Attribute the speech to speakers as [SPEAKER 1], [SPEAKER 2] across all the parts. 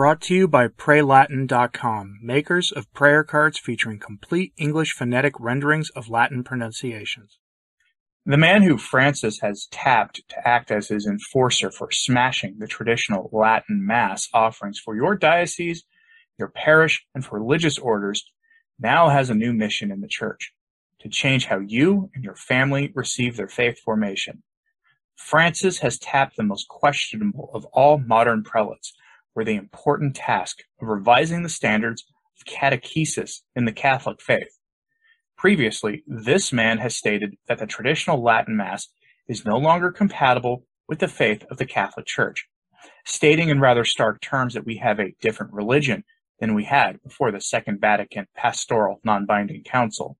[SPEAKER 1] Brought to you by PrayLatin.com, makers of prayer cards featuring complete English phonetic renderings of Latin pronunciations.
[SPEAKER 2] The man who Francis has tapped to act as his enforcer for smashing the traditional Latin Mass offerings for your diocese, your parish, and for religious orders now has a new mission in the Church to change how you and your family receive their faith formation. Francis has tapped the most questionable of all modern prelates for the important task of revising the standards of catechesis in the Catholic faith. Previously, this man has stated that the traditional Latin Mass is no longer compatible with the faith of the Catholic Church, stating in rather stark terms that we have a different religion than we had before the Second Vatican Pastoral Non-Binding Council.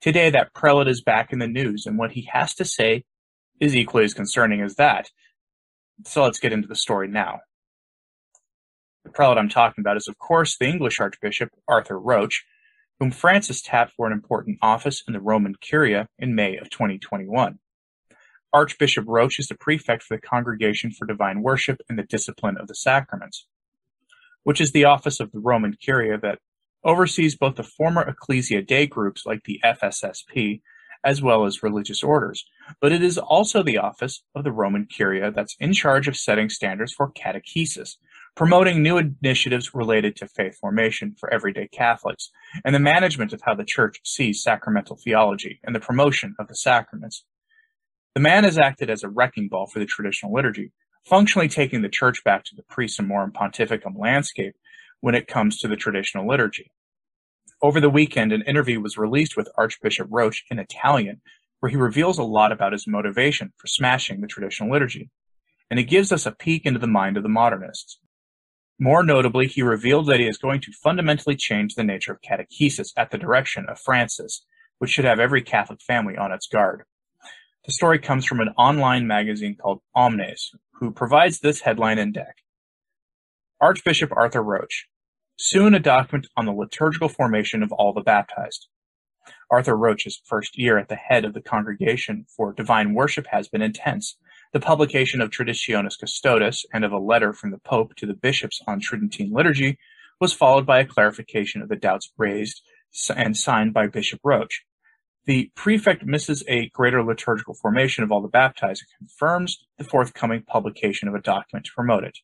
[SPEAKER 2] Today, that prelate is back in the news, and what he has to say is equally as concerning as that. So let's get into the story now. The prelate I'm talking about is, of course, the English Archbishop Arthur Roche, whom Francis tapped for an important office in the Roman Curia in May of 2021. Archbishop Roche is the prefect for the Congregation for Divine Worship and the Discipline of the Sacraments, which is the office of the Roman Curia that oversees both the former Ecclesia Dei groups like the FSSP as well as religious orders, but it is also the office of the Roman Curia that's in charge of setting standards for catechesis, promoting new initiatives related to faith formation for everyday Catholics, and the management of how the Church sees sacramental theology and the promotion of the sacraments. The man has acted as a wrecking ball for the traditional liturgy, functionally taking the Church back to the pre-Summorum Pontificum landscape when it comes to the traditional liturgy. Over the weekend, an interview was released with Archbishop Roche in Italian, where he reveals a lot about his motivation for smashing the traditional liturgy. And it gives us a peek into the mind of the modernists. More notably, he revealed that he is going to fundamentally change the nature of catechesis at the direction of Francis, which should have every Catholic family on its guard. The story comes from an online magazine called Omnes, who provides this headline and deck. Archbishop Arthur Roche. Soon a document on the liturgical formation of all the baptized. Arthur Roche's first year at the head of the Congregation for Divine Worship has been intense, the publication of Traditionis Custodes and of a letter from the Pope to the bishops on Tridentine liturgy was followed by a clarification of the doubts raised and signed by Bishop Roche. The prefect misses a greater liturgical formation of all the baptized and confirms the forthcoming publication of a document to promote it.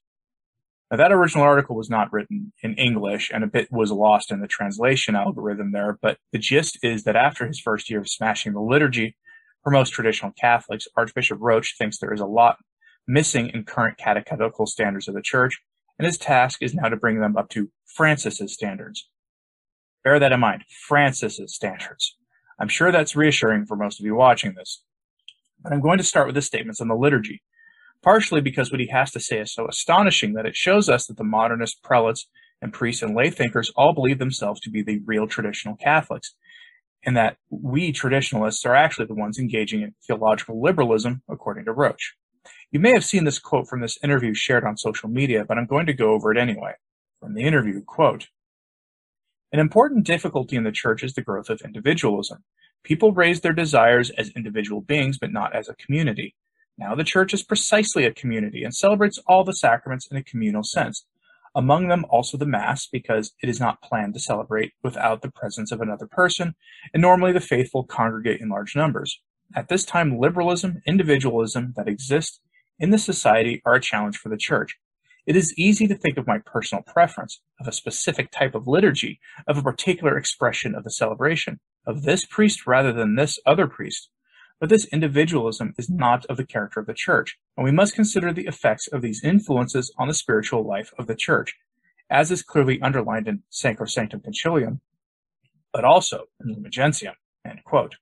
[SPEAKER 2] Now, that original article was not written in English and a bit was lost in the translation algorithm there, but the gist is that after his first year of smashing the liturgy, for most traditional Catholics, Archbishop Roche thinks there is a lot missing in current catechetical standards of the Church, and his task is now to bring them up to Francis's standards. Bear that in mind, Francis's standards. I'm sure that's reassuring for most of you watching this. But I'm going to start with his statements on the liturgy, partially because what he has to say is so astonishing that it shows us that the modernist prelates and priests and lay thinkers all believe themselves to be the real traditional Catholics, and that we traditionalists are actually the ones engaging in theological liberalism, according to Roche. You may have seen this quote from this interview shared on social media, but I'm going to go over it anyway. From the interview, quote, An important difficulty in the church is the growth of individualism. People raise their desires as individual beings, but not as a community. Now the church is precisely a community and celebrates all the sacraments in a communal sense among them also the Mass, because it is not planned to celebrate without the presence of another person, and normally the faithful congregate in large numbers. At this time, liberalism, individualism that exist in the society are a challenge for the Church. It is easy to think of my personal preference, of a specific type of liturgy, of a particular expression of the celebration, of this priest rather than this other priest, but this individualism is not of the character of the Church, and we must consider the effects of these influences on the spiritual life of the Church, as is clearly underlined in Sacrosanctum Concilium, but also in Lumen Gentium. [quote]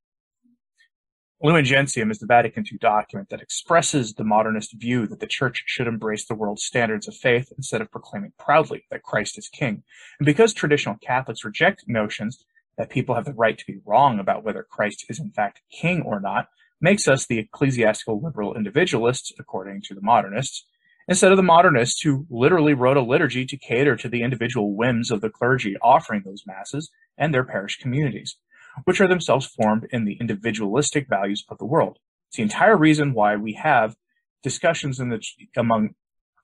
[SPEAKER 2] Lumen Gentium is the Vatican II document that expresses the modernist view that the Church should embrace the world's standards of faith instead of proclaiming proudly that Christ is King. And because traditional Catholics reject notions that people have the right to be wrong about whether Christ is in fact king or not makes us the ecclesiastical liberal individualists, according to the modernists, instead of the modernists who literally wrote a liturgy to cater to the individual whims of the clergy offering those masses and their parish communities, which are themselves formed in the individualistic values of the world. It's the entire reason why we have discussions in the, among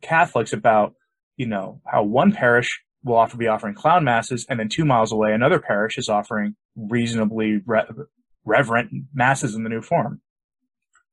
[SPEAKER 2] Catholics about you know, how one parish will offer be offering clown masses, and then two miles away, another parish is offering reasonably re- reverent masses in the new form.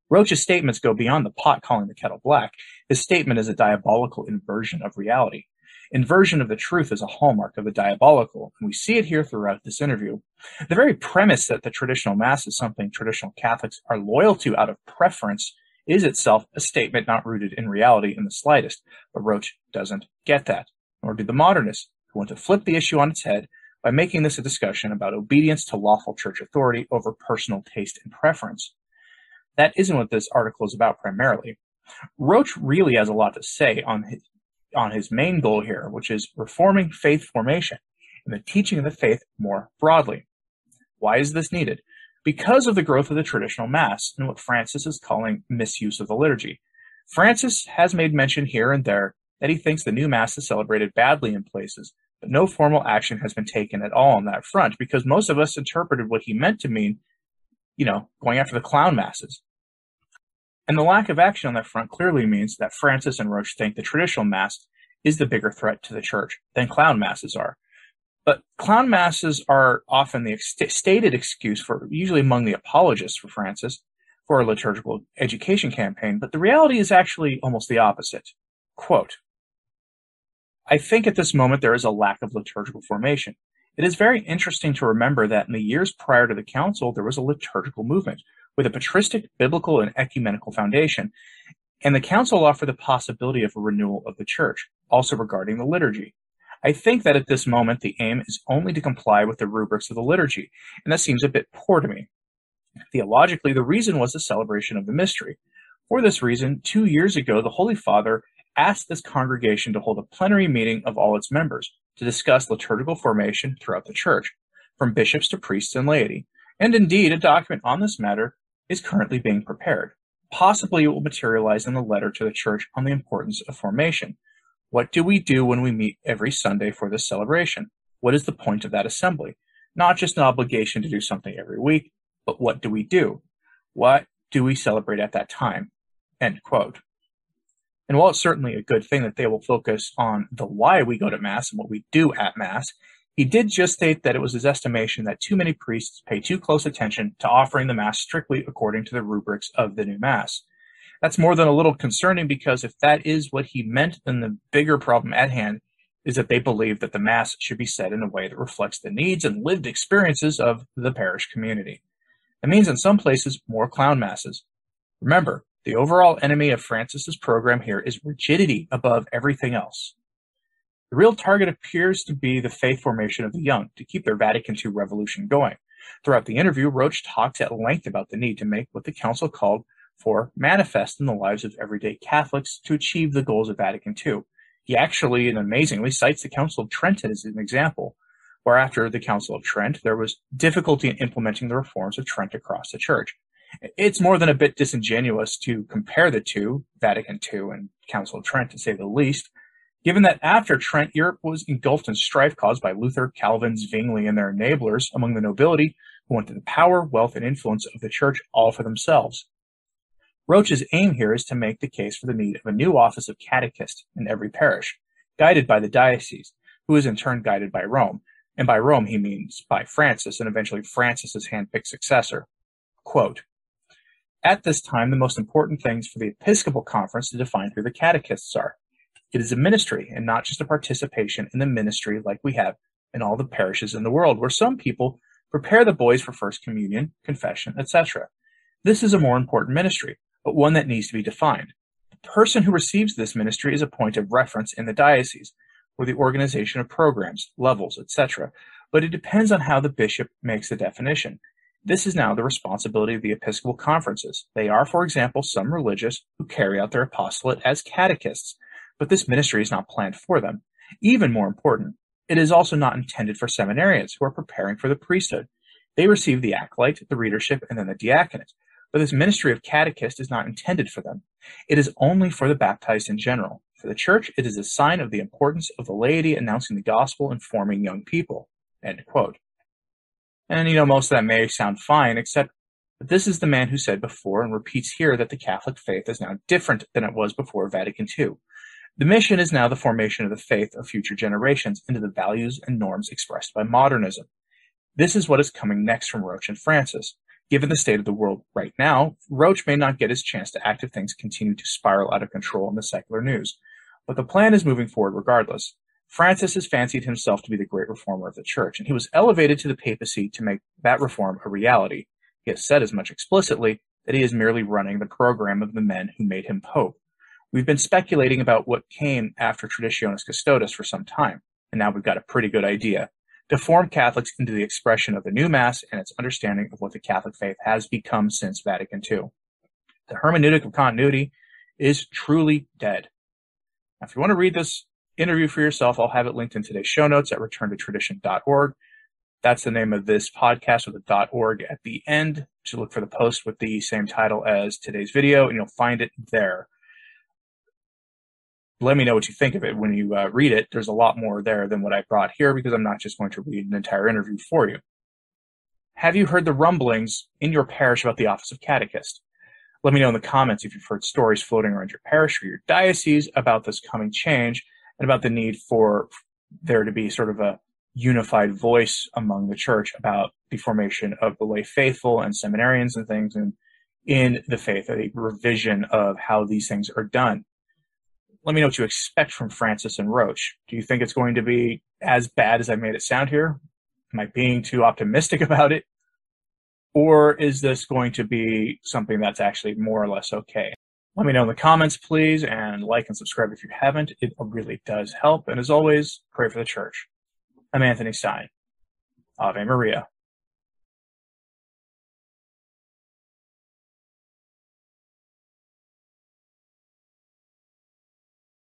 [SPEAKER 2] Roche's statements go beyond the pot calling the kettle black. His statement is a diabolical inversion of reality. Inversion of the truth is a hallmark of the diabolical, and we see it here throughout this interview. The very premise that the traditional Mass is something traditional Catholics are loyal to out of preference is itself a statement not rooted in reality in the slightest, but Roche doesn't get that, nor do the modernists, who want to flip the issue on its head by making this a discussion about obedience to lawful church authority over personal taste and preference. That isn't what this article is about primarily. Roche really has a lot to say on his, on his main goal here, which is reforming faith formation and the teaching of the faith more broadly. Why is this needed? Because of the growth of the traditional Mass and what Francis is calling misuse of the liturgy. Francis has made mention here and there that he thinks the new Mass is celebrated badly in places, but no formal action has been taken at all on that front because most of us interpreted what he meant to mean, you know, going after the clown Masses. And the lack of action on that front clearly means that Francis and Roche think the traditional Mass is the bigger threat to the church than clown masses are. But clown masses are often the ex- stated excuse for, usually among the apologists for Francis, for a liturgical education campaign, but the reality is actually almost the opposite. Quote, I think at this moment there is a lack of liturgical formation. It is very interesting to remember that in the years prior to the council, there was a liturgical movement with a patristic, biblical, and ecumenical foundation, and the council offered the possibility of a renewal of the church, also regarding the liturgy. I think that at this moment the aim is only to comply with the rubrics of the liturgy, and that seems a bit poor to me. Theologically, the reason was the celebration of the mystery. For this reason, two years ago, the Holy Father asked this congregation to hold a plenary meeting of all its members to discuss liturgical formation throughout the church, from bishops to priests and laity. And indeed, a document on this matter is currently being prepared. Possibly it will materialize in a letter to the church on the importance of formation. What do we do when we meet every Sunday for this celebration? What is the point of that assembly? Not just an obligation to do something every week, but what do we do? What do we celebrate at that time? End quote. And while it's certainly a good thing that they will focus on the why we go to Mass and what we do at Mass, he did just state that it was his estimation that too many priests pay too close attention to offering the Mass strictly according to the rubrics of the new Mass. That's more than a little concerning because if that is what he meant, then the bigger problem at hand is that they believe that the Mass should be said in a way that reflects the needs and lived experiences of the parish community. It means in some places more clown masses. Remember, the overall enemy of Francis's program here is rigidity above everything else. The real target appears to be the faith formation of the young to keep their Vatican II revolution going. Throughout the interview, Roche talks at length about the need to make what the Council called for manifest in the lives of everyday Catholics to achieve the goals of Vatican II. He actually and amazingly cites the Council of Trent as an example, where after the Council of Trent, there was difficulty in implementing the reforms of Trent across the Church. It's more than a bit disingenuous to compare the two, Vatican II and Council of Trent to say the least, Given that after Trent, Europe was engulfed in strife caused by Luther, Calvin, Zwingli, and their enablers among the nobility who wanted the power, wealth, and influence of the church all for themselves. Roche's aim here is to make the case for the need of a new office of catechist in every parish, guided by the diocese, who is in turn guided by Rome. And by Rome, he means by Francis and eventually Francis's handpicked successor. Quote, At this time, the most important things for the Episcopal Conference to define who the catechists are. It is a ministry and not just a participation in the ministry like we have in all the parishes in the world, where some people prepare the boys for First Communion, confession, etc. This is a more important ministry, but one that needs to be defined. The person who receives this ministry is a point of reference in the diocese, or the organization of programs, levels, etc., but it depends on how the bishop makes the definition. This is now the responsibility of the Episcopal conferences. They are, for example, some religious who carry out their apostolate as catechists, but this ministry is not planned for them. Even more important, it is also not intended for seminarians who are preparing for the priesthood. They receive the acolyte, the readership, and then the diaconate. But this ministry of catechist is not intended for them. It is only for the baptized in general. For the church, it is a sign of the importance of the laity announcing the gospel and forming young people. End quote. And you know, most of that may sound fine, except that this is the man who said before and repeats here that the Catholic faith is now different than it was before Vatican II. The mission is now the formation of the faith of future generations into the values and norms expressed by modernism. This is what is coming next from Roche and Francis. Given the state of the world right now, Roche may not get his chance to act if things continue to spiral out of control in the secular news. But the plan is moving forward regardless. Francis has fancied himself to be the great reformer of the church, and he was elevated to the papacy to make that reform a reality. He has said as much explicitly that he is merely running the program of the men who made him pope. We've been speculating about what came after Traditionis Custodes for some time, and now we've got a pretty good idea to form Catholics into the expression of the new Mass and its understanding of what the Catholic faith has become since Vatican II. The hermeneutic of continuity is truly dead. Now, if you want to read this interview for yourself, I'll have it linked in today's show notes at returntotradition.org. That's the name of this podcast with a dot .org at the end. To look for the post with the same title as today's video, and you'll find it there let me know what you think of it when you uh, read it. There's a lot more there than what I brought here because I'm not just going to read an entire interview for you. Have you heard the rumblings in your parish about the office of catechist? Let me know in the comments if you've heard stories floating around your parish or your diocese about this coming change and about the need for there to be sort of a unified voice among the church about the formation of the lay faithful and seminarians and things and in the faith, a revision of how these things are done let me know what you expect from Francis and Roche. Do you think it's going to be as bad as I made it sound here? Am I being too optimistic about it? Or is this going to be something that's actually more or less okay? Let me know in the comments, please, and like and subscribe if you haven't. It really does help. And as always, pray for the church. I'm Anthony Stine. Ave Maria.